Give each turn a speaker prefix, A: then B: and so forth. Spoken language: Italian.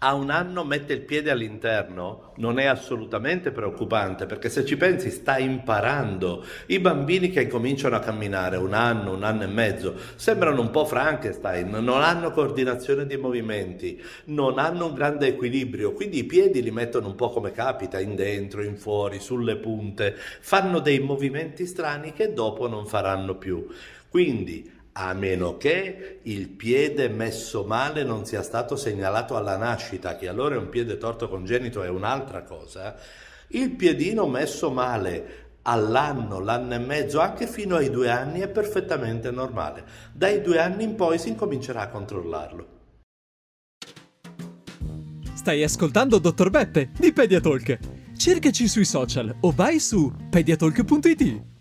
A: a un anno mette il piede all'interno non è assolutamente preoccupante perché se ci pensi sta imparando. I bambini che cominciano a camminare un anno, un anno e mezzo sembrano un po' Frankenstein, non hanno coordinazione di movimenti, non hanno un grande equilibrio, quindi i piedi li mettono un po' come capita, in dentro, in fuori, sulle punte, fanno dei movimenti strani che dopo non faranno più. Quindi a meno che il piede messo male non sia stato segnalato alla nascita, che allora è un piede torto congenito è un'altra cosa, il piedino messo male all'anno, l'anno e mezzo, anche fino ai due anni è perfettamente normale. Dai due anni in poi si incomincerà a controllarlo.
B: Stai ascoltando Dottor Beppe di Pediatalk. Cercaci sui social o vai su pediatalk.it.